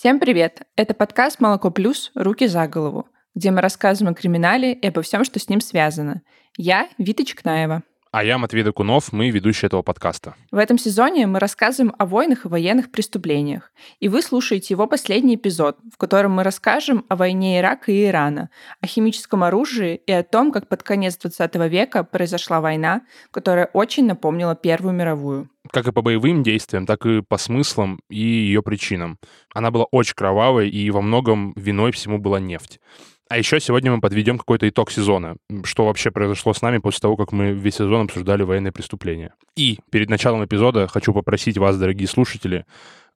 Всем привет! Это подкаст «Молоко плюс. Руки за голову», где мы рассказываем о криминале и обо всем, что с ним связано. Я Вита Чекнаева. А я Матвей Докунов, мы ведущие этого подкаста. В этом сезоне мы рассказываем о войнах и военных преступлениях. И вы слушаете его последний эпизод, в котором мы расскажем о войне Ирака и Ирана, о химическом оружии и о том, как под конец 20 века произошла война, которая очень напомнила Первую мировую. Как и по боевым действиям, так и по смыслам и ее причинам. Она была очень кровавой, и во многом виной всему была нефть. А еще сегодня мы подведем какой-то итог сезона. Что вообще произошло с нами после того, как мы весь сезон обсуждали военные преступления. И перед началом эпизода хочу попросить вас, дорогие слушатели,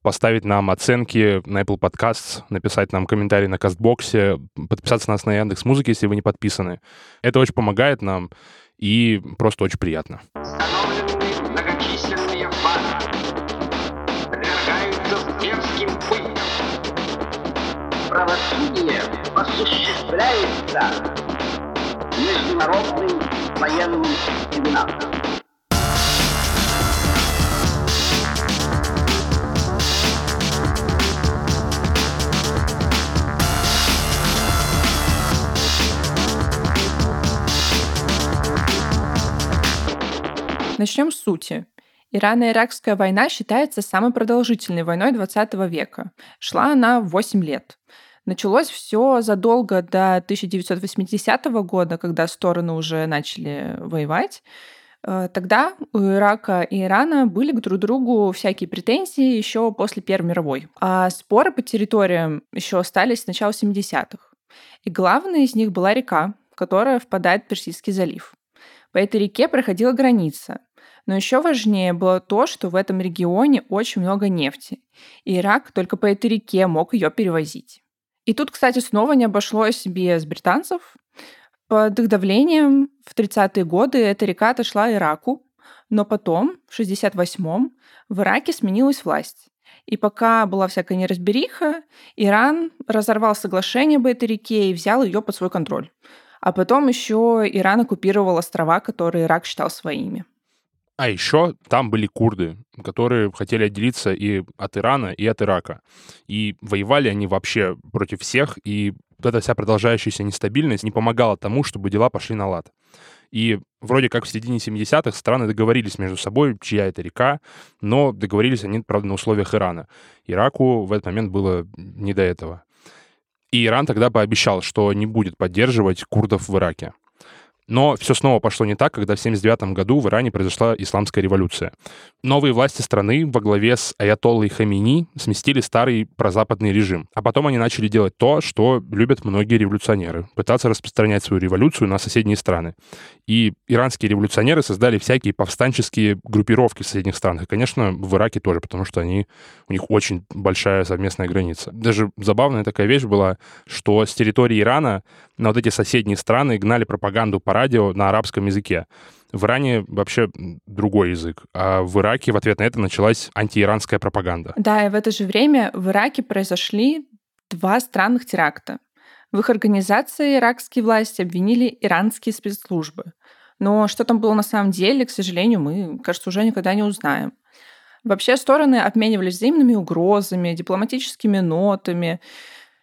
поставить нам оценки на Apple Podcasts, написать нам комментарий на Кастбоксе, подписаться на нас на Яндекс Музыке, если вы не подписаны. Это очень помогает нам и просто очень приятно. правосудие осуществляется Международным военным трибуналом. Начнем с сути. Ирано-Иракская война считается самой продолжительной войной XX века. Шла она 8 лет. Началось все задолго до 1980 года, когда стороны уже начали воевать. Э, тогда у Ирака и Ирана были к друг другу всякие претензии еще после Первой мировой. А споры по территориям еще остались с начала 70-х. И главной из них была река, которая впадает в Персидский залив. По этой реке проходила граница. Но еще важнее было то, что в этом регионе очень много нефти. И Ирак только по этой реке мог ее перевозить. И тут, кстати, снова не обошлось без британцев. Под их давлением в 30-е годы эта река отошла Ираку, но потом, в 68-м, в Ираке сменилась власть. И пока была всякая неразбериха, Иран разорвал соглашение об этой реке и взял ее под свой контроль. А потом еще Иран оккупировал острова, которые Ирак считал своими. А еще там были курды, которые хотели отделиться и от Ирана, и от Ирака. И воевали они вообще против всех, и вот эта вся продолжающаяся нестабильность не помогала тому, чтобы дела пошли на лад. И вроде как в середине 70-х страны договорились между собой, чья это река, но договорились они, правда, на условиях Ирана. Ираку в этот момент было не до этого. И Иран тогда пообещал, что не будет поддерживать курдов в Ираке. Но все снова пошло не так, когда в 1979 году в Иране произошла исламская революция. Новые власти страны во главе с Аятоллой Хамини сместили старый прозападный режим. А потом они начали делать то, что любят многие революционеры — пытаться распространять свою революцию на соседние страны. И иранские революционеры создали всякие повстанческие группировки в соседних странах. И, конечно, в Ираке тоже, потому что они, у них очень большая совместная граница. Даже забавная такая вещь была, что с территории Ирана на вот эти соседние страны гнали пропаганду по радио на арабском языке. В Иране вообще другой язык, а в Ираке в ответ на это началась антииранская пропаганда. Да, и в это же время в Ираке произошли два странных теракта. В их организации иракские власти обвинили иранские спецслужбы. Но что там было на самом деле, к сожалению, мы, кажется, уже никогда не узнаем. Вообще стороны обменивались взаимными угрозами, дипломатическими нотами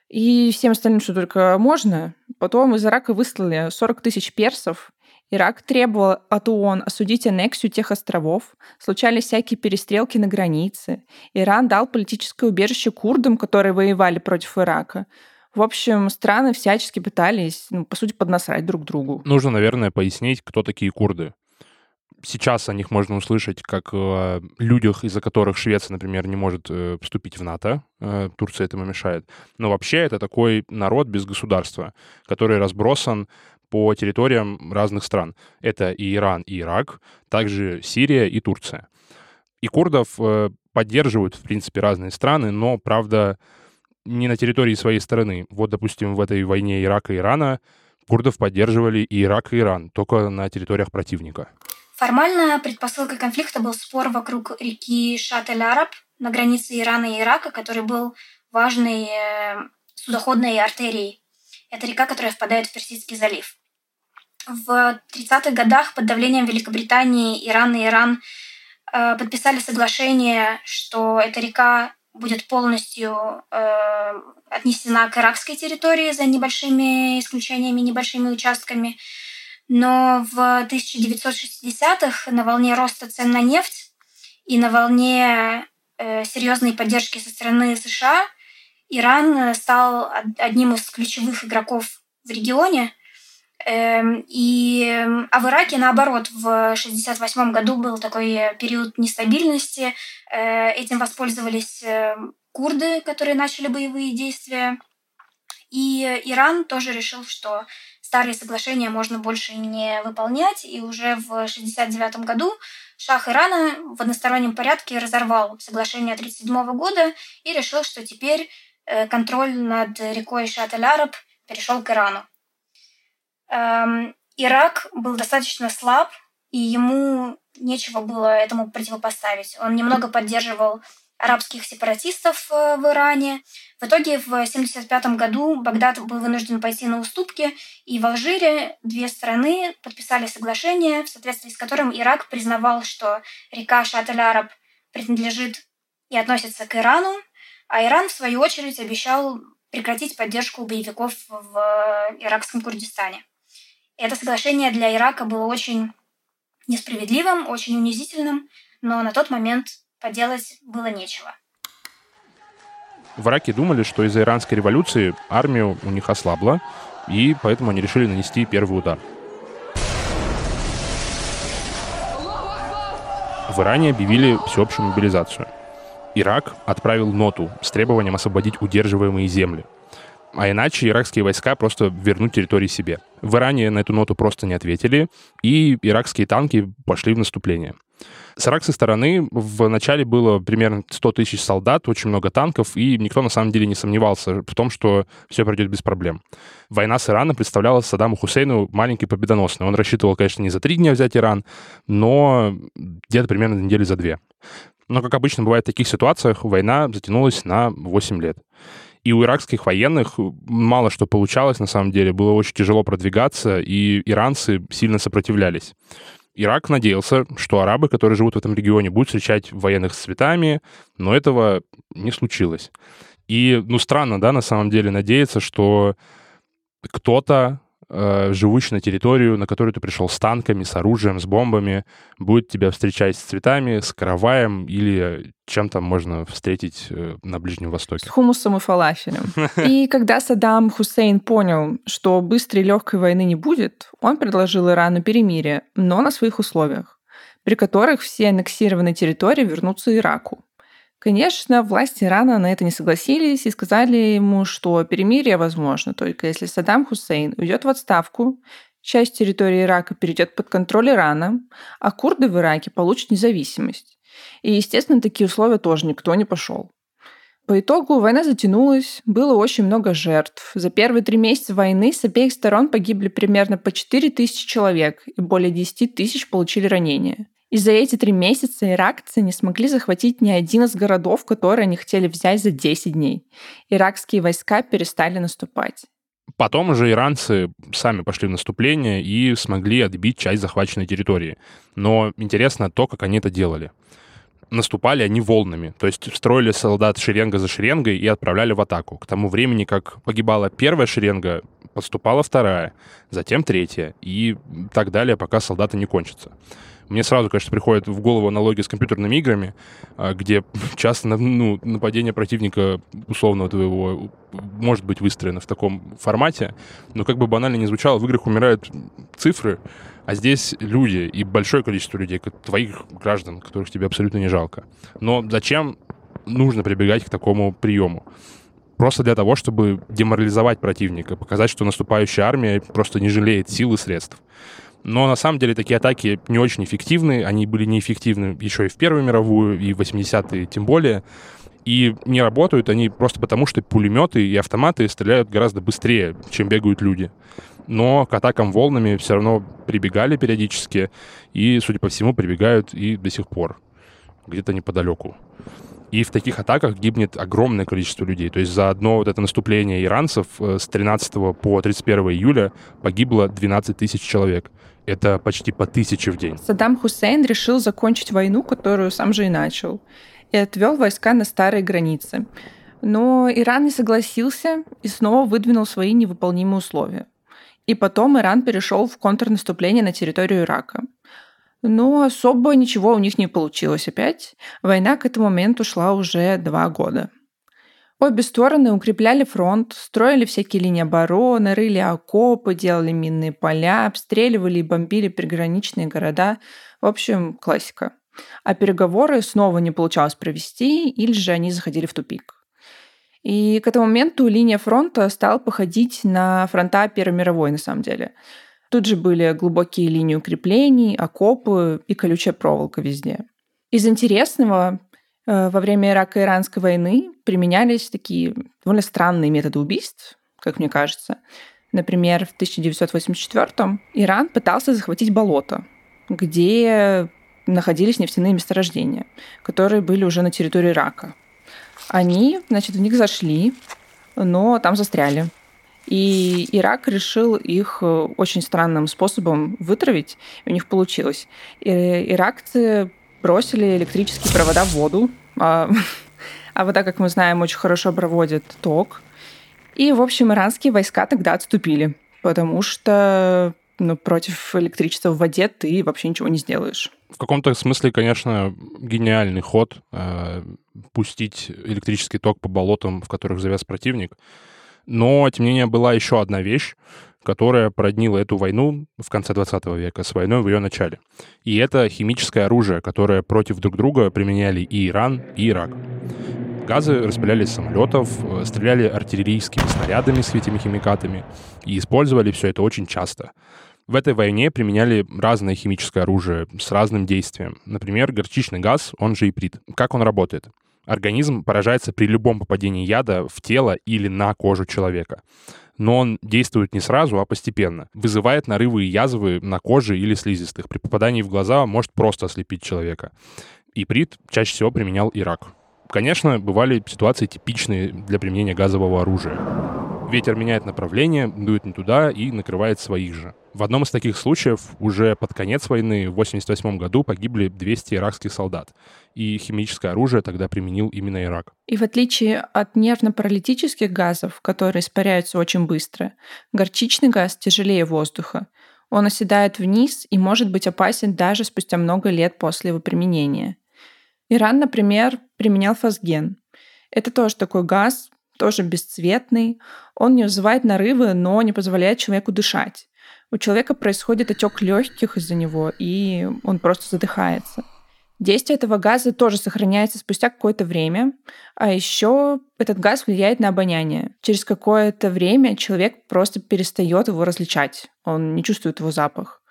и всем остальным, что только можно. Потом из Ирака выслали 40 тысяч персов. Ирак требовал от ООН осудить аннексию тех островов. Случались всякие перестрелки на границе. Иран дал политическое убежище курдам, которые воевали против Ирака. В общем, страны всячески пытались, ну, по сути, поднасрать друг другу. Нужно, наверное, пояснить, кто такие курды сейчас о них можно услышать как о людях, из-за которых Швеция, например, не может э, вступить в НАТО. Э, Турция этому мешает. Но вообще это такой народ без государства, который разбросан по территориям разных стран. Это и Иран, и Ирак, также Сирия и Турция. И курдов э, поддерживают, в принципе, разные страны, но, правда, не на территории своей страны. Вот, допустим, в этой войне Ирака и Ирана курдов поддерживали и Ирак, и Иран, только на территориях противника. Формально предпосылкой конфликта был спор вокруг реки Шат-эль-Араб на границе Ирана и Ирака, который был важной э, судоходной артерией. Это река, которая впадает в Персидский залив. В 30-х годах под давлением Великобритании Иран и Иран э, подписали соглашение, что эта река будет полностью э, отнесена к иракской территории за небольшими исключениями, небольшими участками. Но в 1960-х на волне роста цен на нефть и на волне э, серьезной поддержки со стороны США Иран стал одним из ключевых игроков в регионе. Эм, и, а в Ираке, наоборот, в 1968 году был такой период нестабильности. Э, этим воспользовались э, курды, которые начали боевые действия. И Иран тоже решил, что старые соглашения можно больше не выполнять. И уже в 1969 году Шах Ирана в одностороннем порядке разорвал соглашение 1937 года и решил, что теперь э, контроль над рекой Шат-Аль-Араб перешел к Ирану. Эм, Ирак был достаточно слаб, и ему нечего было этому противопоставить. Он немного поддерживал арабских сепаратистов э, в Иране. В итоге в 1975 году Багдад был вынужден пойти на уступки, и в Алжире две страны подписали соглашение, в соответствии с которым Ирак признавал, что река Шат-эль-Араб принадлежит и относится к Ирану, а Иран, в свою очередь, обещал прекратить поддержку боевиков в иракском Курдистане. Это соглашение для Ирака было очень несправедливым, очень унизительным, но на тот момент поделать было нечего. В Ираке думали, что из-за иранской революции армия у них ослабла, и поэтому они решили нанести первый удар. В Иране объявили всеобщую мобилизацию. Ирак отправил ноту с требованием освободить удерживаемые земли – а иначе иракские войска просто вернут территории себе. В Иране на эту ноту просто не ответили, и иракские танки пошли в наступление. С иракской стороны в начале было примерно 100 тысяч солдат, очень много танков, и никто на самом деле не сомневался в том, что все пройдет без проблем. Война с Ираном представляла Саддаму Хусейну маленький победоносный. Он рассчитывал, конечно, не за три дня взять Иран, но где-то примерно недели за две. Но, как обычно бывает в таких ситуациях, война затянулась на 8 лет. И у иракских военных мало что получалось, на самом деле. Было очень тяжело продвигаться, и иранцы сильно сопротивлялись. Ирак надеялся, что арабы, которые живут в этом регионе, будут встречать военных с цветами, но этого не случилось. И, ну, странно, да, на самом деле, надеяться, что кто-то э, живущий на территорию, на которую ты пришел с танками, с оружием, с бомбами, будет тебя встречать с цветами, с караваем или чем там можно встретить э, на Ближнем Востоке. С хумусом и фалафелем. И когда Саддам Хусейн понял, что быстрой и легкой войны не будет, он предложил Ирану перемирие, но на своих условиях, при которых все аннексированные территории вернутся Ираку. Конечно, власти Ирана на это не согласились и сказали ему, что перемирие возможно только если Саддам Хусейн уйдет в отставку, часть территории Ирака перейдет под контроль Ирана, а курды в Ираке получат независимость. И, естественно, такие условия тоже никто не пошел. По итогу война затянулась, было очень много жертв. За первые три месяца войны с обеих сторон погибли примерно по 4 тысячи человек, и более 10 тысяч получили ранения. И за эти три месяца иракцы не смогли захватить ни один из городов, которые они хотели взять за 10 дней. Иракские войска перестали наступать. Потом уже иранцы сами пошли в наступление и смогли отбить часть захваченной территории. Но интересно то, как они это делали. Наступали они волнами, то есть строили солдат шеренга за шеренгой и отправляли в атаку. К тому времени, как погибала первая шеренга, подступала вторая, затем третья и так далее, пока солдаты не кончатся. Мне сразу, конечно, приходит в голову аналогия с компьютерными играми, а, где часто ну, нападение противника условного твоего может быть выстроено в таком формате, но как бы банально не звучало, в играх умирают цифры, а здесь люди и большое количество людей, твоих граждан, которых тебе абсолютно не жалко. Но зачем нужно прибегать к такому приему? Просто для того, чтобы деморализовать противника, показать, что наступающая армия просто не жалеет сил и средств. Но на самом деле такие атаки не очень эффективны. Они были неэффективны еще и в Первую мировую, и в 80-е тем более. И не работают они просто потому, что пулеметы и автоматы стреляют гораздо быстрее, чем бегают люди. Но к атакам волнами все равно прибегали периодически, и, судя по всему, прибегают и до сих пор, где-то неподалеку. И в таких атаках гибнет огромное количество людей. То есть за одно вот это наступление иранцев э, с 13 по 31 июля погибло 12 тысяч человек. Это почти по тысяче в день. Саддам Хусейн решил закончить войну, которую сам же и начал. и отвел войска на старые границы. Но Иран не согласился и снова выдвинул свои невыполнимые условия. И потом Иран перешел в контрнаступление на территорию Ирака. Но особо ничего у них не получилось опять. Война к этому моменту шла уже два года. Обе стороны укрепляли фронт, строили всякие линии обороны, рыли окопы, делали минные поля, обстреливали и бомбили приграничные города. В общем, классика. А переговоры снова не получалось провести, или же они заходили в тупик. И к этому моменту линия фронта стала походить на фронта Первой мировой, на самом деле. Тут же были глубокие линии укреплений, окопы и колючая проволока везде. Из интересного, во время Ирако-Иранской войны применялись такие довольно странные методы убийств, как мне кажется. Например, в 1984-м Иран пытался захватить болото, где находились нефтяные месторождения, которые были уже на территории Ирака. Они, значит, в них зашли, но там застряли. И Ирак решил их э, очень странным способом вытравить, и у них получилось. И иракцы бросили электрические провода в воду, а, а вода, как мы знаем, очень хорошо проводит ток. И, в общем, иранские войска тогда отступили, потому что ну, против электричества в воде ты вообще ничего не сделаешь. В каком-то смысле, конечно, гениальный ход э, пустить электрический ток по болотам, в которых завяз противник. Но, тем не менее, была еще одна вещь, которая проднила эту войну в конце 20 века с войной в ее начале. И это химическое оружие, которое против друг друга применяли и Иран, и Ирак. Газы распыляли с самолетов, э, стреляли артиллерийскими снарядами с этими химикатами, и использовали все это очень часто. В этой войне применяли разное химическое оружие с разным действием. Например, горчичный газ, он же иприт. Как он работает? Организм поражается при любом попадении яда в тело или на кожу человека. Но он действует не сразу, а постепенно. Вызывает нарывы и язвы на коже или слизистых. При попадании в глаза может просто ослепить человека. Иприт чаще всего применял Ирак. Конечно, бывали ситуации типичные для применения газового оружия. Ветер меняет направление, дует не туда и накрывает своих же. В одном из таких случаев уже под конец войны в 1988 году погибли 200 иракских солдат, и химическое оружие тогда применил именно Ирак. И в отличие от нервно-паралитических газов, которые испаряются очень быстро, горчичный газ тяжелее воздуха. Он оседает вниз и может быть опасен даже спустя много лет после его применения. Иран, например, применял фосген. Это тоже такой газ, тоже бесцветный. Он не вызывает нарывы, но не позволяет человеку дышать у человека происходит отек легких из-за него, и он просто задыхается. Действие этого газа тоже сохраняется спустя какое-то время, а еще этот газ влияет на обоняние. Через какое-то время человек просто перестает его различать, он не чувствует его запах,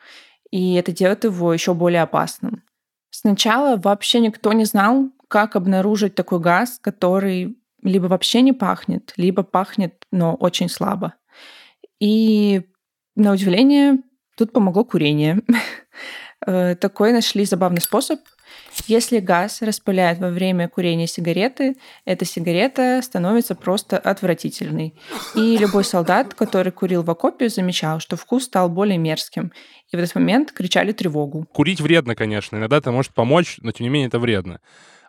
и это делает его еще более опасным. Сначала вообще никто не знал, как обнаружить такой газ, который либо вообще не пахнет, либо пахнет, но очень слабо. И на удивление, тут помогло курение. Э, такой нашли забавный способ. Если газ распыляет во время курения сигареты, эта сигарета становится просто отвратительной. И любой солдат, который курил в окопе, замечал, что вкус стал более мерзким. И в этот момент кричали тревогу. Курить вредно, конечно. Иногда это может помочь, но тем не менее это вредно.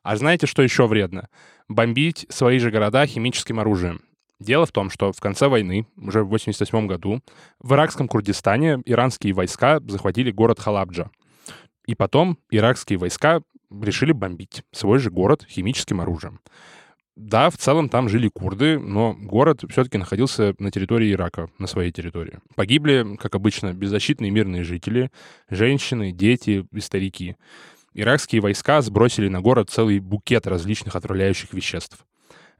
А знаете, что еще вредно? Бомбить свои же города химическим оружием. Дело в том, что в конце войны, уже в 1988 году, в иракском Курдистане иранские войска захватили город Халабджа. И потом иракские войска решили бомбить свой же город химическим оружием. Да, в целом там жили курды, но город все-таки находился на территории Ирака, на своей территории. Погибли, как обычно, беззащитные мирные жители, женщины, дети и старики. Иракские войска сбросили на город целый букет различных отравляющих веществ.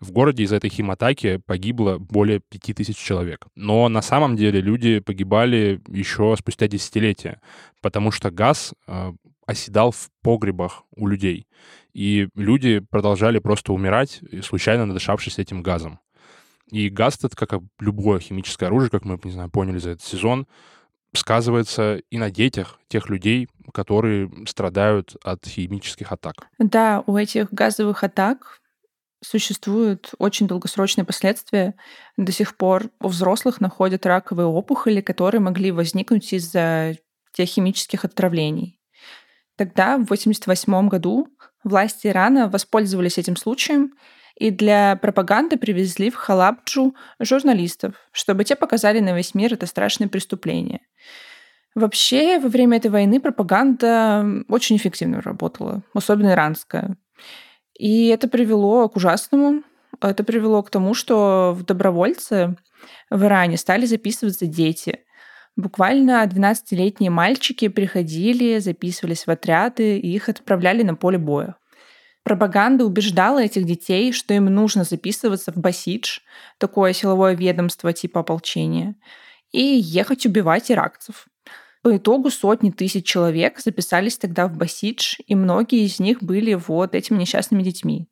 В городе из-за этой химатаки погибло более 5000 человек. Но на самом деле люди погибали еще спустя десятилетия, потому что газ э, оседал в погребах у людей. И люди продолжали просто умирать, случайно надышавшись этим газом. И газ этот, как любое химическое оружие, как мы, не знаю, поняли за этот сезон, сказывается и на детях тех людей, которые страдают от химических атак. Да, у этих газовых атак существуют очень долгосрочные последствия. До сих пор у взрослых находят раковые опухоли, которые могли возникнуть из-за тех химических отравлений. Тогда, в 1988 году, Власти Ирана воспользовались этим случаем и для пропаганды привезли в Халабджу журналистов, чтобы те показали на весь мир это страшное преступление. Вообще, во время этой войны пропаганда очень эффективно работала, особенно иранская. И это привело к ужасному. Это привело к тому, что в добровольцы в Иране стали записываться дети. Буквально 12-летние мальчики приходили, записывались в отряды, и их отправляли на поле боя. Пропаганда убеждала этих детей, что им нужно записываться в Басидж, такое силовое ведомство типа ополчения, и ехать убивать иракцев. По итогу сотни тысяч человек записались тогда в Басидж, и многие из них были вот этими несчастными детьми.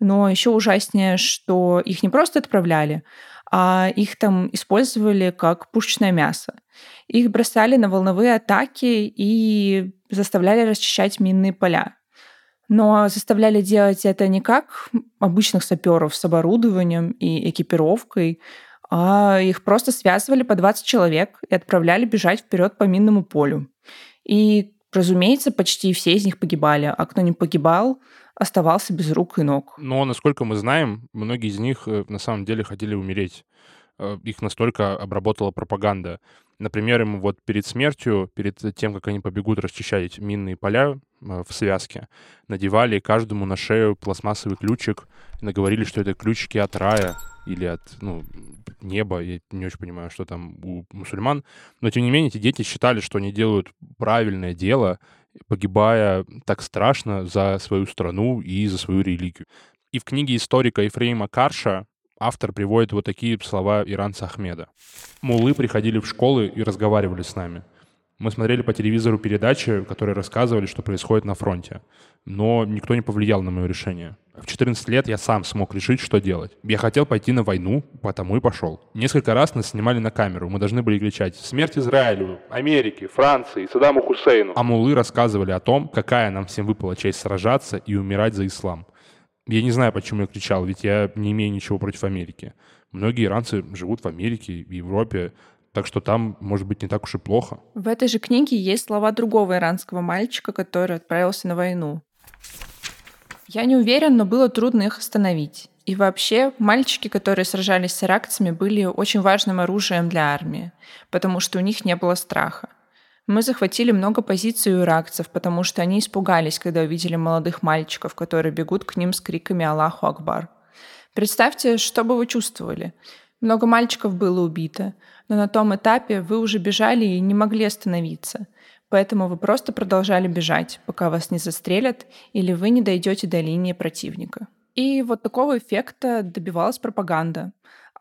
Но еще ужаснее, что их не просто отправляли, а их там использовали как пушечное мясо. Их бросали на волновые атаки и заставляли расчищать минные поля. Но заставляли делать это не как обычных саперов с оборудованием и экипировкой, а их просто связывали по 20 человек и отправляли бежать вперед по минному полю. И, разумеется, почти все из них погибали, а кто не погибал, оставался без рук и ног. Но, насколько мы знаем, многие из них э, на самом деле хотели умереть. Э, их настолько обработала пропаганда. Например, им вот перед смертью, перед тем, как они побегут расчищать минные поля э, в связке, надевали каждому на шею пластмассовый ключик и наговорили, что это ключики от рая или от ну, неба. Я не очень понимаю, что там у мусульман. Но, тем не менее, эти дети считали, что они делают правильное дело, погибая так страшно за свою страну и за свою религию. И в книге историка Ефрейма Карша автор приводит вот такие слова иранца Ахмеда. «Мулы приходили в школы и разговаривали с нами. Мы смотрели по телевизору передачи, которые рассказывали, что происходит на фронте. Но никто не повлиял на мое решение. В 14 лет я сам смог решить, что делать. Я хотел пойти на войну, потому и пошел. Несколько раз нас снимали на камеру. Мы должны были кричать «Смерть Израилю! Америке! Франции! Саддаму Хусейну!» А мулы рассказывали о том, какая нам всем выпала честь сражаться и умирать за ислам. Я не знаю, почему я кричал, ведь я не имею ничего против Америки. Многие иранцы живут в Америке, в Европе, так что там, может быть, не так уж и плохо. В этой же книге есть слова другого иранского мальчика, который отправился на войну. Я не уверен, но было трудно их остановить. И вообще, мальчики, которые сражались с иракцами, были очень важным оружием для армии, потому что у них не было страха. Мы захватили много позиций у иракцев, потому что они испугались, когда увидели молодых мальчиков, которые бегут к ним с криками «Аллаху Акбар». Представьте, что бы вы чувствовали. Много мальчиков было убито, но на том этапе вы уже бежали и не могли остановиться. Поэтому вы просто продолжали бежать, пока вас не застрелят или вы не дойдете до линии противника. И вот такого эффекта добивалась пропаганда.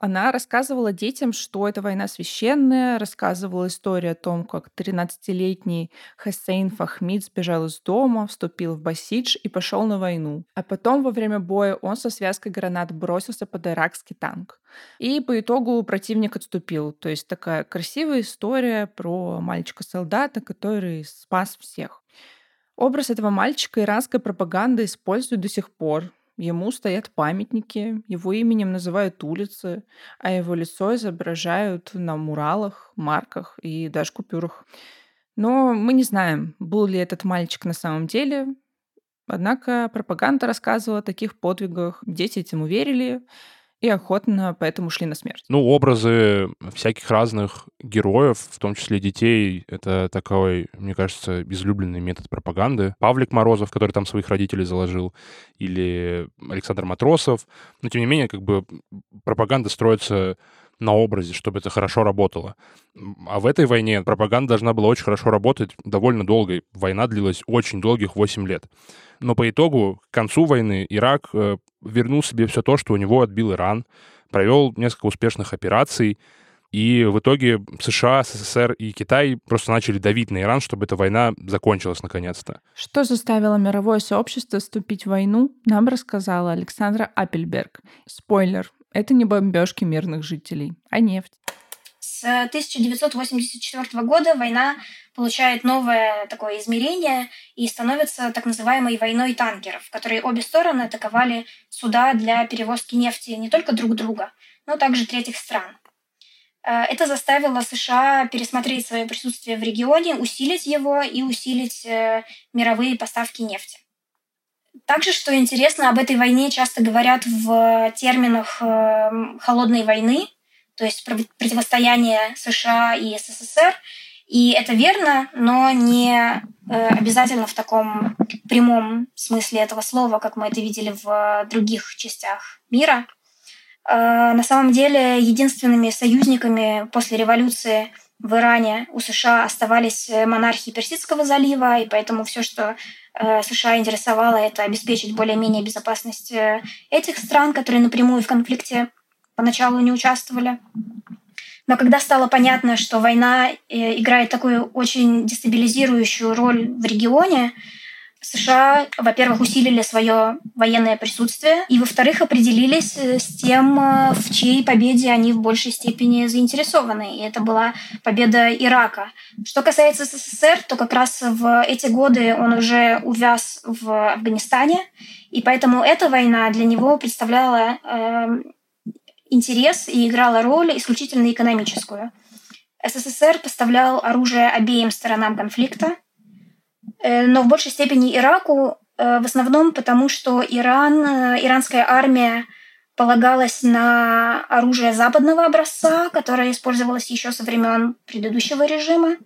Она рассказывала детям, что эта война священная, рассказывала историю о том, как 13-летний Хасейн Фахмид сбежал из дома, вступил в Басидж и пошел на войну. А потом во время боя он со связкой гранат бросился под иракский танк. И по итогу противник отступил. То есть такая красивая история про мальчика-солдата, который спас всех. Образ этого мальчика иранская пропаганда использует до сих пор. Ему стоят памятники, его именем называют улицы, а его лицо изображают на муралах, марках и даже купюрах. Но мы не знаем, был ли этот мальчик на самом деле. Однако пропаганда рассказывала о таких подвигах, дети этому верили, и охотно поэтому шли на смерть. Ну, образы всяких разных героев, в том числе детей, это такой, мне кажется, излюбленный метод пропаганды. Павлик Морозов, который там своих родителей заложил, или Александр Матросов. Но, тем не менее, как бы пропаганда строится на образе, чтобы это хорошо работало. А в этой войне пропаганда должна была очень хорошо работать довольно долго. Война длилась очень долгих 8 лет. Но по итогу, к концу войны, Ирак э, вернул себе все то, что у него отбил Иран, провел несколько успешных операций, и в итоге США, СССР и Китай просто начали давить на Иран, чтобы эта война закончилась наконец-то. Что заставило мировое сообщество вступить в войну, нам рассказала Александра Аппельберг. Спойлер, это не бомбежки мирных жителей, а нефть. С 1984 года война получает новое такое измерение и становится так называемой войной танкеров, в которой обе стороны атаковали суда для перевозки нефти не только друг друга, но также третьих стран. Э, это заставило США пересмотреть свое присутствие в регионе, усилить его и усилить э, мировые поставки нефти. Также, что интересно, об этой войне часто говорят в терминах э, холодной войны, то есть противостояние США и СССР. И это верно, но не э, обязательно в таком прямом смысле этого слова, как мы это видели в других частях мира. Э, на самом деле единственными союзниками после революции в Иране у США оставались монархии Персидского залива, и поэтому все, что э, США интересовало, это обеспечить более-менее безопасность этих стран, которые напрямую в конфликте поначалу не участвовали. Но когда стало понятно, что война э, играет такую очень дестабилизирующую роль в регионе, США, во-первых, усилили свое военное присутствие, и, во-вторых, определились э, с тем, э, в чьей победе они в большей степени заинтересованы. И это была победа Ирака. Что касается СССР, то как раз в эти годы он уже увяз в Афганистане, и поэтому эта война для него представляла э, интерес и играла роль исключительно экономическую. СССР поставлял оружие обеим сторонам конфликта, э, но в большей степени Ираку, э, в основном потому, что Иран, э, иранская армия полагалась на оружие западного образца, которое использовалось еще со времен предыдущего режима.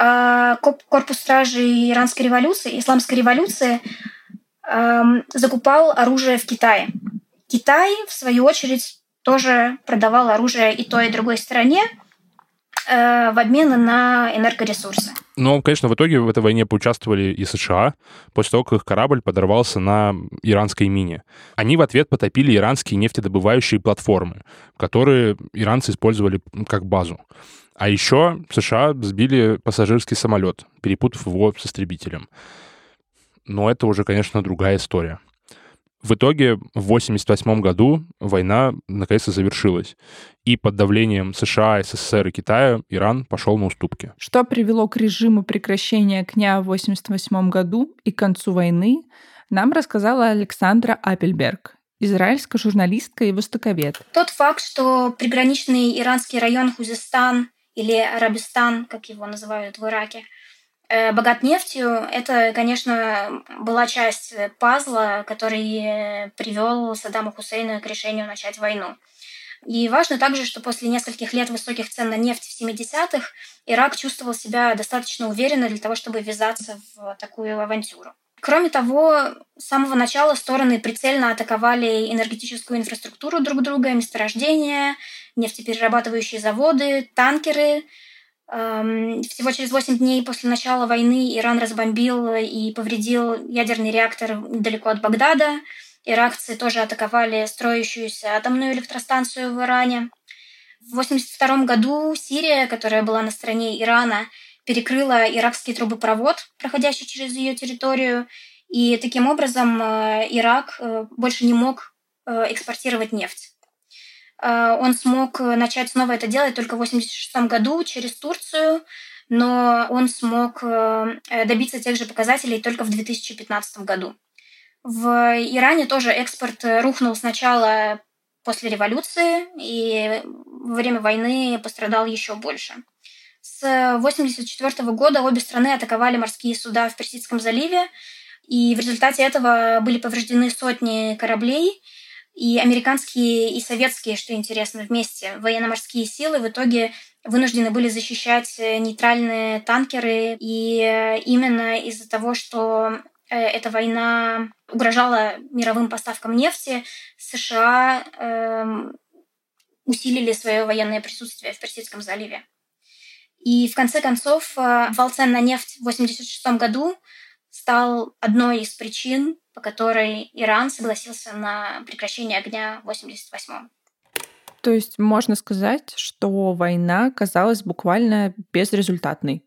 А корпус стражей иранской революции, исламской революции, эм, закупал оружие в Китае. Китай, в свою очередь, тоже продавал оружие и той, и другой стороне э, в обмен на энергоресурсы. Но, конечно, в итоге в этой войне поучаствовали и США, после того, как их корабль подорвался на иранской мине. Они в ответ потопили иранские нефтедобывающие платформы, которые иранцы использовали как базу. А еще США сбили пассажирский самолет, перепутав его с истребителем. Но это уже, конечно, другая история. В итоге в 1988 году война наконец-то завершилась. И под давлением США, СССР и Китая Иран пошел на уступки. Что привело к режиму прекращения огня в 1988 году и к концу войны, нам рассказала Александра Апельберг, израильская журналистка и востоковед. Тот факт, что приграничный иранский район Хузистан или Арабистан, как его называют в Ираке, богат нефтью, это, конечно, была часть пазла, который привел Саддама Хусейна к решению начать войну. И важно также, что после нескольких лет высоких цен на нефть в 70-х Ирак чувствовал себя достаточно уверенно для того, чтобы ввязаться в такую авантюру. Кроме того, с самого начала стороны прицельно атаковали энергетическую инфраструктуру друг друга, месторождения, нефтеперерабатывающие заводы, танкеры, всего через 8 дней после начала войны Иран разбомбил и повредил ядерный реактор недалеко от Багдада. Иракцы тоже атаковали строящуюся атомную электростанцию в Иране. В 1982 году Сирия, которая была на стороне Ирана, перекрыла иракский трубопровод, проходящий через ее территорию, и таким образом э, Ирак э, больше не мог э, экспортировать нефть. Э, он смог э, начать снова это делать только в 1986 году через Турцию, но он смог э, добиться тех же показателей только в 2015 году. В Иране тоже экспорт рухнул сначала после революции, и во время войны пострадал еще больше. С 1984 года обе страны атаковали морские суда в Персидском заливе, и в результате этого были повреждены сотни кораблей, и американские, и советские, что интересно, вместе военно-морские силы в итоге вынуждены были защищать э, нейтральные танкеры. И э, именно из-за того, что э, эта война угрожала мировым поставкам нефти, США э, усилили свое военное присутствие в Персидском заливе. И в конце концов, вал цен на нефть в 1986 году стал одной из причин, по которой Иран согласился на прекращение огня в 1988 То есть можно сказать, что война казалась буквально безрезультатной.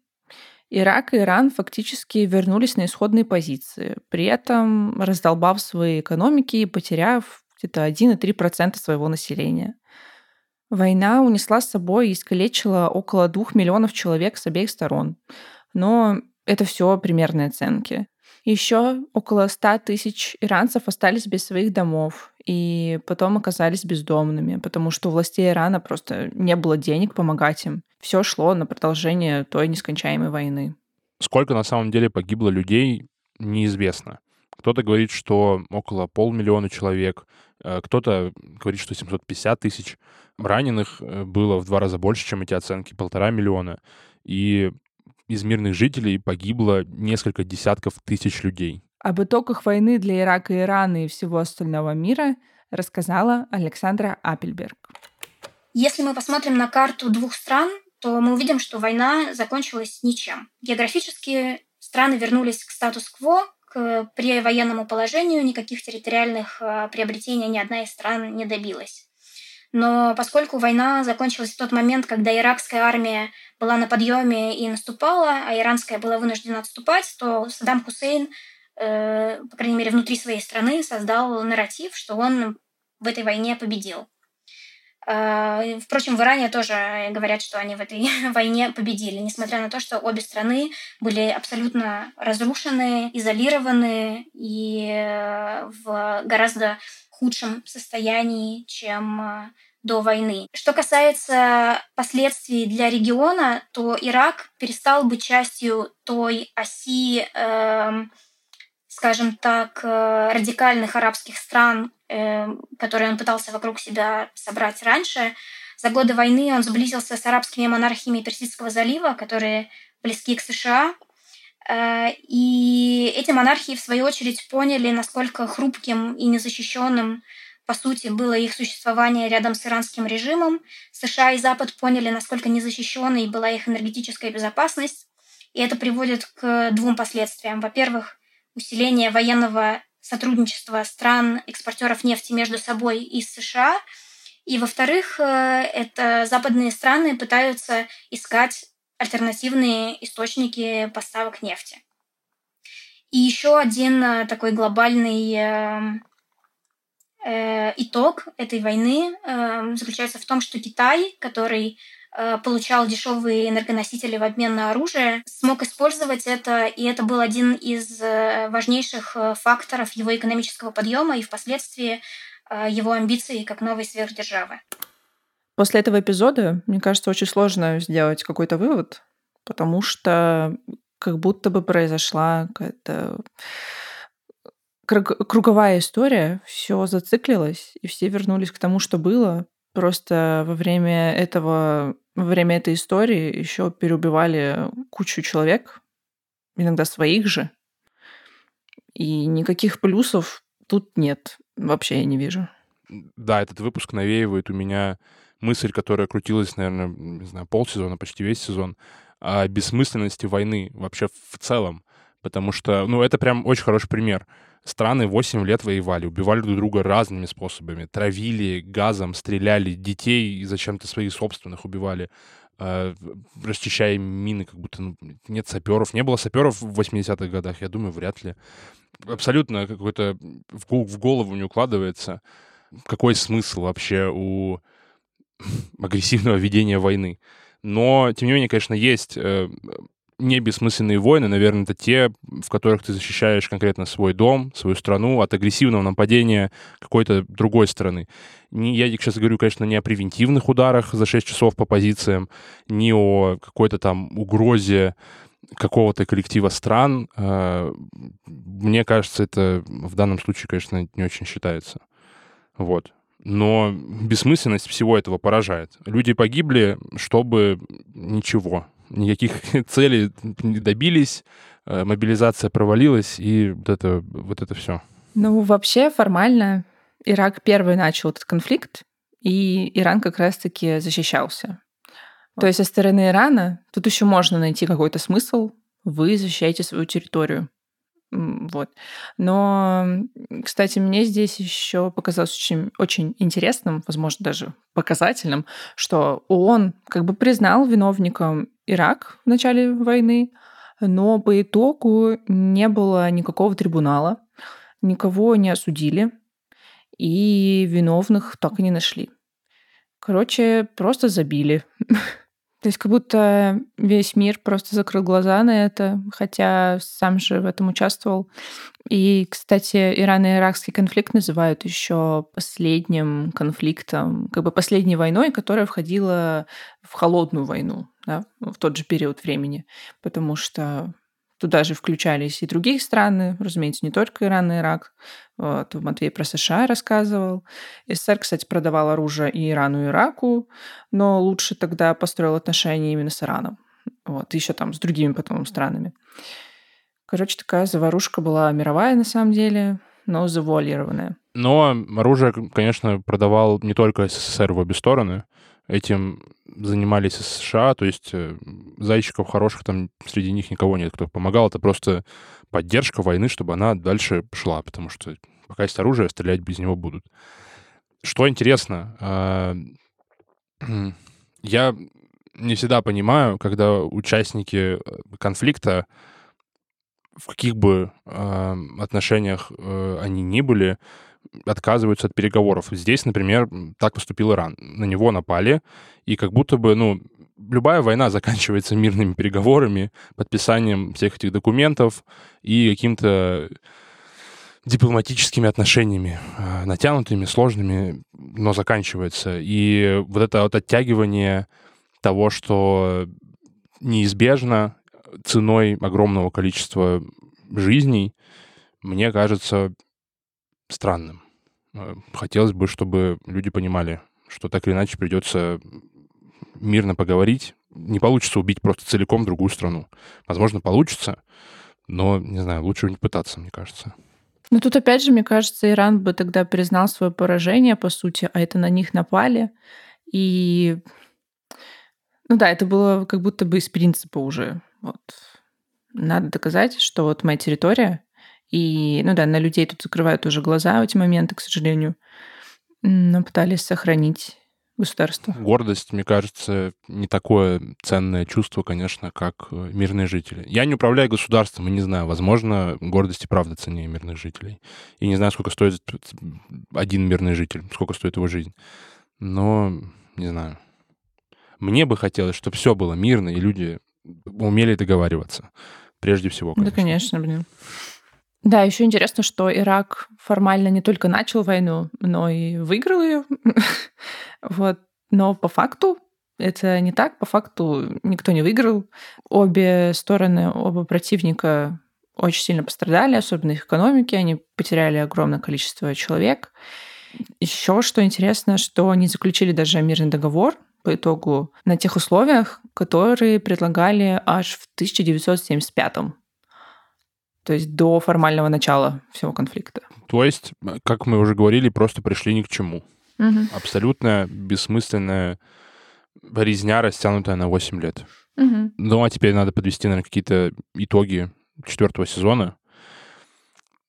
Ирак и Иран фактически вернулись на исходные позиции, при этом раздолбав свои экономики и потеряв где-то 1,3% своего населения. Война унесла с собой и искалечила около двух миллионов человек с обеих сторон. Но это все примерные оценки. Еще около 100 тысяч иранцев остались без своих домов и потом оказались бездомными, потому что у властей Ирана просто не было денег помогать им. Все шло на продолжение той нескончаемой войны. Сколько на самом деле погибло людей, неизвестно. Кто-то говорит, что около полмиллиона человек, э, кто-то говорит, что 750 тысяч. Раненых э, было в два раза больше, чем эти оценки, полтора миллиона. И из мирных жителей погибло несколько десятков тысяч людей. Об итогах войны для Ирака, Ирана и всего остального мира рассказала Александра Апельберг. Если мы посмотрим на карту двух стран, то мы увидим, что война закончилась ничем. Географически страны вернулись к статус-кво, к превоенному положению, никаких территориальных э, приобретений ни одна из стран не добилась. Но поскольку война закончилась в тот момент, когда иракская армия была на подъеме и наступала, а иранская была вынуждена отступать, то Саддам Хусейн, э, по крайней мере, внутри своей страны создал нарратив, что он в этой войне победил. Э, впрочем, в Иране тоже говорят, что они в этой войне победили, несмотря на то, что обе страны были абсолютно разрушены, изолированы и э, в гораздо худшем состоянии, чем э, до войны. Что касается последствий для региона, то Ирак перестал быть частью той оси, э, скажем так, э, радикальных арабских стран, э, которые он пытался вокруг себя собрать раньше. За годы войны он сблизился с арабскими монархиями Персидского залива, которые близки к США, и эти монархии, в свою очередь, поняли, насколько хрупким и незащищенным, по сути, было их существование рядом с иранским режимом. США и Запад поняли, насколько незащищенной была их энергетическая безопасность. И это приводит к двум последствиям. Во-первых, усиление военного сотрудничества стран-экспортеров нефти между собой и США. И, во-вторых, э, это западные страны пытаются искать альтернативные источники поставок нефти. И еще один э, такой глобальный эм, э, итог этой войны э, заключается в том, что Китай, который э, получал дешевые энергоносители в обмен на оружие, смог использовать это, и это был один из важнейших факторов его экономического подъема и впоследствии его амбиций как новой сверхдержавы. После этого эпизода, мне кажется, очень сложно сделать какой-то вывод, потому что как будто бы произошла какая-то круговая история, все зациклилось, и все вернулись к тому, что было. Просто во время этого, во время этой истории еще переубивали кучу человек, иногда своих же. И никаких плюсов тут нет. Вообще я не вижу. Да, этот выпуск навеивает у меня мысль, которая крутилась, наверное, не знаю, полсезона, почти весь сезон, о бессмысленности войны вообще в целом. Потому что, ну, это прям очень хороший пример. Страны 8 лет воевали, убивали друг друга разными способами. Травили газом, стреляли, детей зачем-то своих собственных убивали, э, расчищая мины, как будто ну, нет саперов. Не было саперов в 80-х годах, я думаю, вряд ли. Абсолютно какой-то в голову не укладывается. Какой смысл вообще у агрессивного ведения войны. Но, тем не менее, конечно, есть э, не бессмысленные войны, наверное, это те, в которых ты защищаешь конкретно свой дом, свою страну от агрессивного нападения какой-то другой страны. Не, я сейчас говорю, конечно, не о превентивных ударах за 6 часов по позициям, не о какой-то там угрозе какого-то коллектива стран. Э, мне кажется, это в данном случае, конечно, не очень считается. Вот. Но бессмысленность всего этого поражает. Люди погибли, чтобы ничего. Никаких целей не добились, э, мобилизация провалилась, и вот это, вот это все. Ну, вообще, формально Ирак первый начал этот конфликт, и Иран как раз-таки защищался. То есть со стороны Ирана тут еще можно найти какой-то смысл. Вы защищаете свою территорию. Вот. Но, кстати, мне здесь еще показалось очень, очень интересным, возможно, даже показательным, что ООН как бы признал виновником Ирак в начале войны, но по итогу не было никакого трибунала, никого не осудили, и виновных так и не нашли. Короче, просто забили. То есть как будто весь мир просто закрыл глаза на это, хотя сам же в этом участвовал. И, кстати, Ирано-Иракский конфликт называют еще последним конфликтом, как бы последней войной, которая входила в холодную войну да, в тот же период времени, потому что Туда же включались и другие страны, разумеется, не только Иран и Ирак. Вот, Матвей про США рассказывал. СССР, кстати, продавал оружие и Ирану, и Ираку, но лучше тогда построил отношения именно с Ираном. Вот, еще там с другими потом странами. Короче, такая заварушка была мировая на самом деле, но завуалированная. Но оружие, конечно, продавал не только СССР в обе стороны. Этим занимались США, то есть э, зайчиков хороших там среди них никого нет, кто помогал. Это просто поддержка войны, чтобы она дальше шла, потому что пока есть оружие, стрелять без него будут. Что интересно, а, я не всегда понимаю, когда участники э, конфликта в каких бы э, отношениях э, они ни были, отказываются от переговоров. Здесь, например, так поступил Иран. На него напали, и как будто бы, ну, любая война заканчивается мирными переговорами, подписанием всех этих документов и каким-то дипломатическими отношениями, э, натянутыми, сложными, но заканчивается. И вот это вот оттягивание того, что неизбежно ценой огромного количества жизней, мне кажется странным. Э, хотелось бы, чтобы люди понимали, что так или иначе придется мирно поговорить. Не получится убить просто целиком другую страну. Возможно, получится, но, не знаю, лучше не пытаться, мне кажется. Но тут опять же, мне кажется, Иран бы тогда признал свое поражение, по сути, а это на них напали. И, ну да, это было как будто бы из принципа уже. Вот. Надо доказать, что вот моя территория, и, ну да, на людей тут закрывают уже глаза в эти моменты, к сожалению, но пытались сохранить государство. Гордость, мне кажется, не такое ценное чувство, конечно, как э, мирные жители. Я не управляю государством и не знаю, возможно, гордость и правда ценнее мирных жителей. И не знаю, сколько стоит один мирный житель, сколько стоит его жизнь. Но, не знаю. Мне бы хотелось, чтобы все было мирно, и люди умели договариваться. Прежде всего, конечно. Да, конечно, блин. Да, еще интересно, что Ирак формально не только начал войну, но и выиграл ее. вот. Но по факту это не так. По факту никто не выиграл. Обе стороны, оба противника очень сильно пострадали, особенно их экономики. Они потеряли огромное количество человек. Еще что интересно, что они заключили даже мирный договор по итогу на тех условиях, которые предлагали аж в 1975 то есть до формального начала всего конфликта. То есть, как мы уже говорили, просто пришли ни к чему. Угу. Абсолютно бессмысленная резня, растянутая на 8 лет. Угу. Ну а теперь надо подвести, наверное, какие-то итоги четвертого сезона.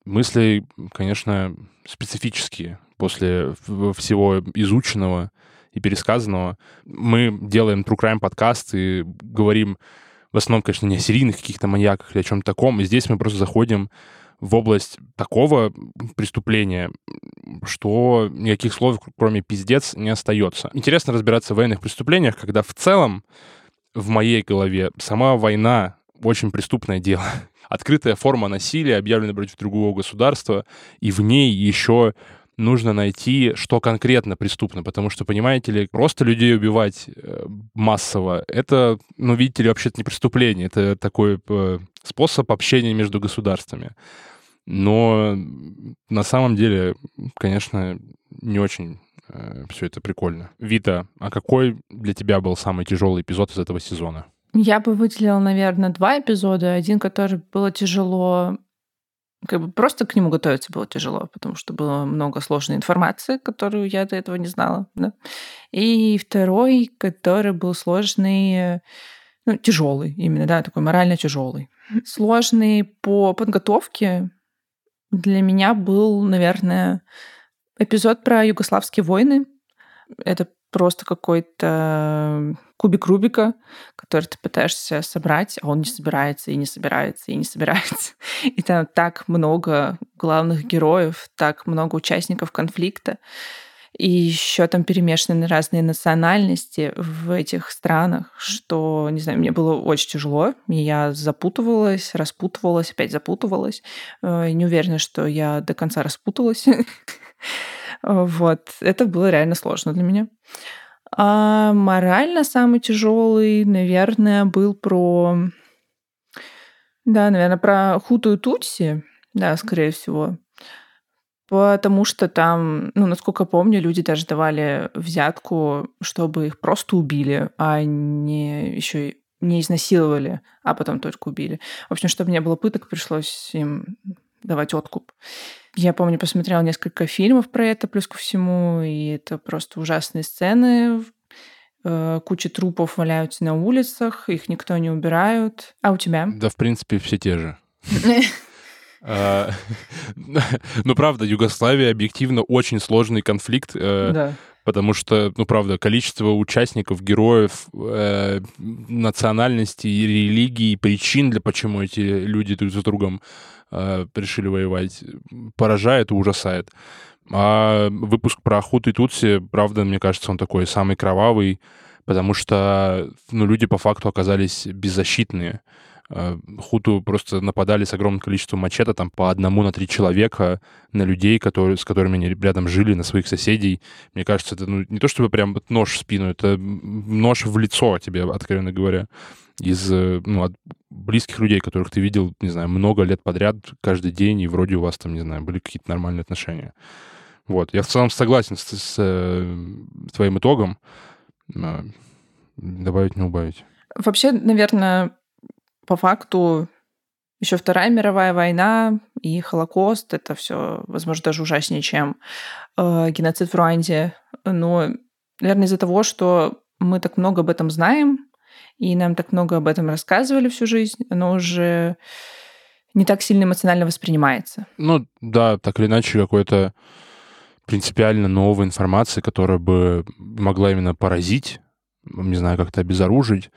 Мысли, конечно, специфические после всего изученного и пересказанного. Мы делаем True Crime подкаст и говорим в основном, конечно, не о серийных каких-то маньяках или о чем-то таком. И здесь мы просто заходим в область такого преступления, что никаких слов, кроме пиздец, не остается. Интересно разбираться в военных преступлениях, когда в целом в моей голове сама война очень преступное дело. Открытая форма насилия, объявленная против другого государства, и в ней еще нужно найти, что конкретно преступно, потому что, понимаете ли, просто людей убивать э, массово, это, ну, видите ли, вообще-то не преступление, это такой э, способ общения между государствами. Но на самом деле, конечно, не очень э, все это прикольно. Вита, а какой для тебя был самый тяжелый эпизод из этого сезона? Я бы выделила, наверное, два эпизода. Один, который было тяжело как бы просто к нему готовиться было тяжело, потому что было много сложной информации, которую я до этого не знала. Да? И второй, который был сложный, ну, тяжелый именно, да, такой морально тяжелый. Сложный по подготовке для меня был, наверное, эпизод про югославские войны. Это просто какой-то кубик Рубика, который ты пытаешься собрать, а он не собирается, и не собирается, и не собирается. И там так много главных героев, так много участников конфликта. И еще там перемешаны разные национальности в этих странах, что, не знаю, мне было очень тяжело. Я запутывалась, распутывалась, опять запутывалась. Э, не уверена, что я до конца распуталась. Вот. Это было реально сложно для меня. А морально самый тяжелый, наверное, был про Да, наверное, про Хуту и Тутси, да, скорее всего. Потому что там, ну, насколько помню, люди даже давали взятку, чтобы их просто убили, а не еще не изнасиловали, а потом только убили. В общем, чтобы не было пыток, пришлось им давать откуп. Я помню, посмотрела несколько фильмов про это, плюс ко всему, и это просто ужасные сцены. Э, куча трупов валяются на улицах, их никто не убирают. А у тебя? Да, в принципе, все те же. А, ну, правда, Югославия объективно очень сложный конфликт. Э, потому что, ну, правда, количество участников, героев, э, национальностей, религий, причин, для почему эти люди друг за другом э, решили воевать, поражает и ужасает. А выпуск про Хут и Тутси, правда, мне кажется, он такой самый кровавый, потому что, ну, люди по факту оказались беззащитные. Э, хуту просто нападали с огромным количеством мачете, там по одному на три человека, на людей, которые, с которыми они рядом жили, на своих соседей. Мне кажется, это ну, не то чтобы прям нож в спину, это нож в лицо тебе, откровенно говоря, из э, ну, от близких людей, которых ты видел, не знаю, много лет подряд, каждый день, и вроде у вас там, не знаю, были какие-то нормальные отношения. Вот. Я в целом согласен с, с э, твоим итогом. Добавить, не убавить. Вообще, наверное, по факту еще Вторая мировая война и Холокост это все, возможно, даже ужаснее, чем э, геноцид в Руанде. Но, наверное, из-за того, что мы так много об этом знаем, и нам так много об этом рассказывали всю жизнь, оно уже не так сильно эмоционально воспринимается. Ну да, так или иначе, какой-то принципиально новой информации, которая бы могла именно поразить, не знаю, как-то обезоружить,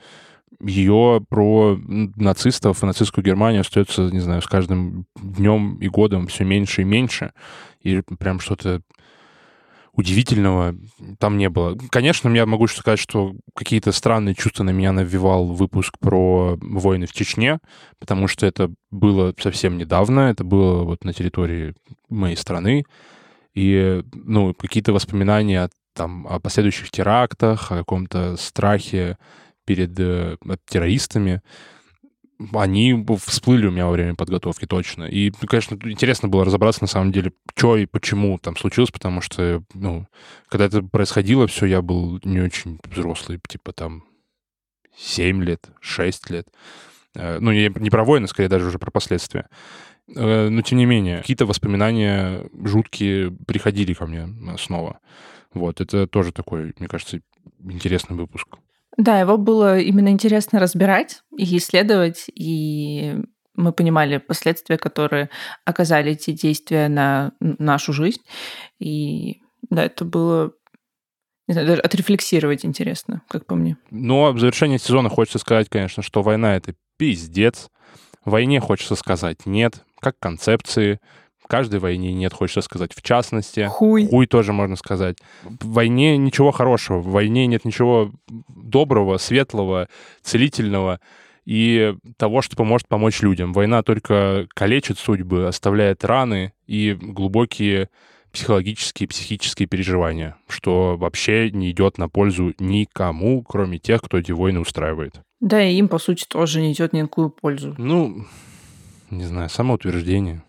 ее про нацистов и нацистскую Германию остается, не знаю, с каждым днем и годом все меньше и меньше. И прям что-то удивительного там не было. Конечно, я могу сказать, что какие-то странные чувства на меня навевал выпуск про войны в Чечне, потому что это было совсем недавно, это было вот на территории моей страны, и, ну, какие-то воспоминания там о последующих терактах, о каком-то страхе перед э, террористами, они всплыли у меня во время подготовки точно. И, ну, конечно, интересно было разобраться на самом деле, что и почему там случилось, потому что, ну, когда это происходило, все, я был не очень взрослый, типа там 7 лет, 6 лет. Э, ну, не, не про войны, скорее даже уже про последствия. Э, но, тем не менее, какие-то воспоминания жуткие приходили ко мне снова. Вот, это тоже такой, мне кажется, интересный выпуск. Да, его было именно интересно разбирать и исследовать, и мы понимали последствия, которые оказали эти действия на нашу жизнь. И да, это было не знаю, даже отрефлексировать интересно, как по мне. Но в завершении сезона хочется сказать, конечно, что война — это пиздец. Войне хочется сказать нет, как концепции, каждой войне нет, хочется сказать в частности. Хуй. Хуй тоже можно сказать. В войне ничего хорошего, в войне нет ничего доброго, светлого, целительного и того, что поможет помочь людям. Война только калечит судьбы, оставляет раны и глубокие психологические, психические переживания, что вообще не идет на пользу никому, кроме тех, кто эти войны устраивает. Да, и им, по сути, тоже не идет никакую пользу. Ну, не знаю, самоутверждение.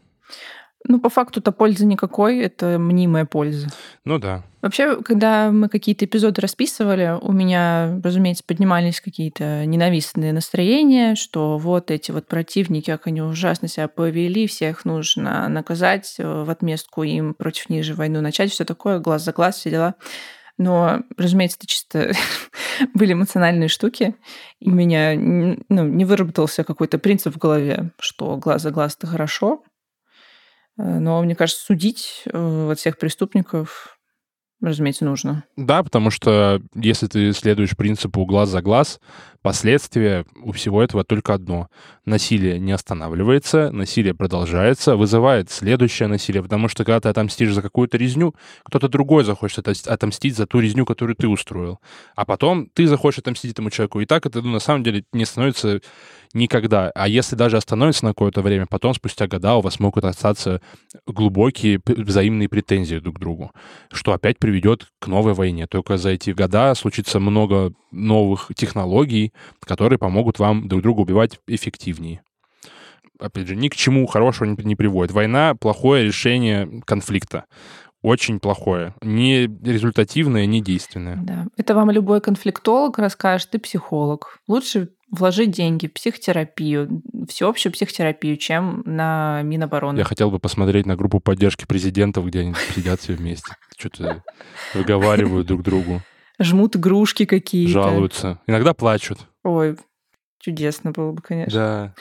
Ну, по факту-то пользы никакой, это мнимая польза. Ну да. Вообще, когда мы какие-то эпизоды расписывали, у меня, разумеется, поднимались какие-то ненавистные настроения, что вот эти вот противники, как они ужасно себя повели, всех нужно наказать, э, в отместку им против них же войну начать, все такое, глаз за глаз, все дела. Но, разумеется, это чисто были эмоциональные штуки. И у меня ну, не выработался какой-то принцип в голове, что глаз за глаз это хорошо, но, мне кажется, судить э, от всех преступников, разумеется, нужно. Да, потому что если ты следуешь принципу глаз за глаз, последствия у всего этого только одно. Насилие не останавливается, насилие продолжается, вызывает следующее насилие, потому что когда ты отомстишь за какую-то резню, кто-то другой захочет отомстить за ту резню, которую ты устроил. А потом ты захочешь отомстить этому человеку. И так это ну, на самом деле не становится никогда. А если даже остановится на какое-то время, потом, спустя года, у вас могут остаться глубокие взаимные претензии друг к другу, что опять приведет к новой войне. Только за эти года случится много новых технологий, которые помогут вам друг друга убивать эффективнее. опять же, ни к чему хорошего не, не приводит. Война — плохое решение конфликта очень плохое. Не результативное, не действенное. Да. Это вам любой конфликтолог расскажет, ты психолог. Лучше вложить деньги в психотерапию, всеобщую психотерапию, чем на Минобороны. Я хотел бы посмотреть на группу поддержки президентов, где они сидят все вместе. Что-то выговаривают друг другу. Жмут игрушки какие-то. Жалуются. Иногда плачут. Ой, чудесно было бы, конечно. Да.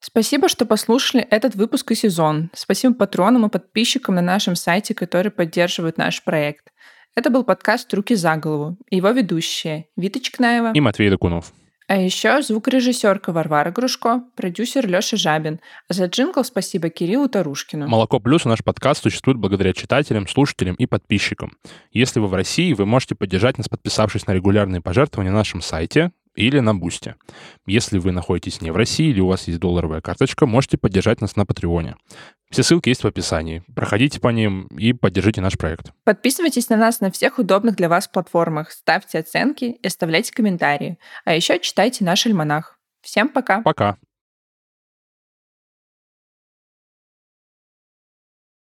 Спасибо, что послушали этот выпуск и сезон. Спасибо патронам и подписчикам на нашем сайте, которые поддерживают наш проект. Это был подкаст «Руки за голову». Его ведущие Вита Чекнаева и Матвей Докунов. А еще звукорежиссерка Варвара Грушко, продюсер Леша Жабин. А за джингл спасибо Кириллу Тарушкину. «Молоко плюс» наш подкаст существует благодаря читателям, слушателям и подписчикам. Если вы в России, вы можете поддержать нас, подписавшись на регулярные пожертвования на нашем сайте или на Бусте. Если вы находитесь не в России или у вас есть долларовая карточка, можете поддержать нас на Патреоне. Все ссылки есть в описании. Проходите по ним и поддержите наш проект. Подписывайтесь на нас на всех удобных для вас платформах, ставьте оценки и оставляйте комментарии. А еще читайте наш альманах. Всем пока. Пока.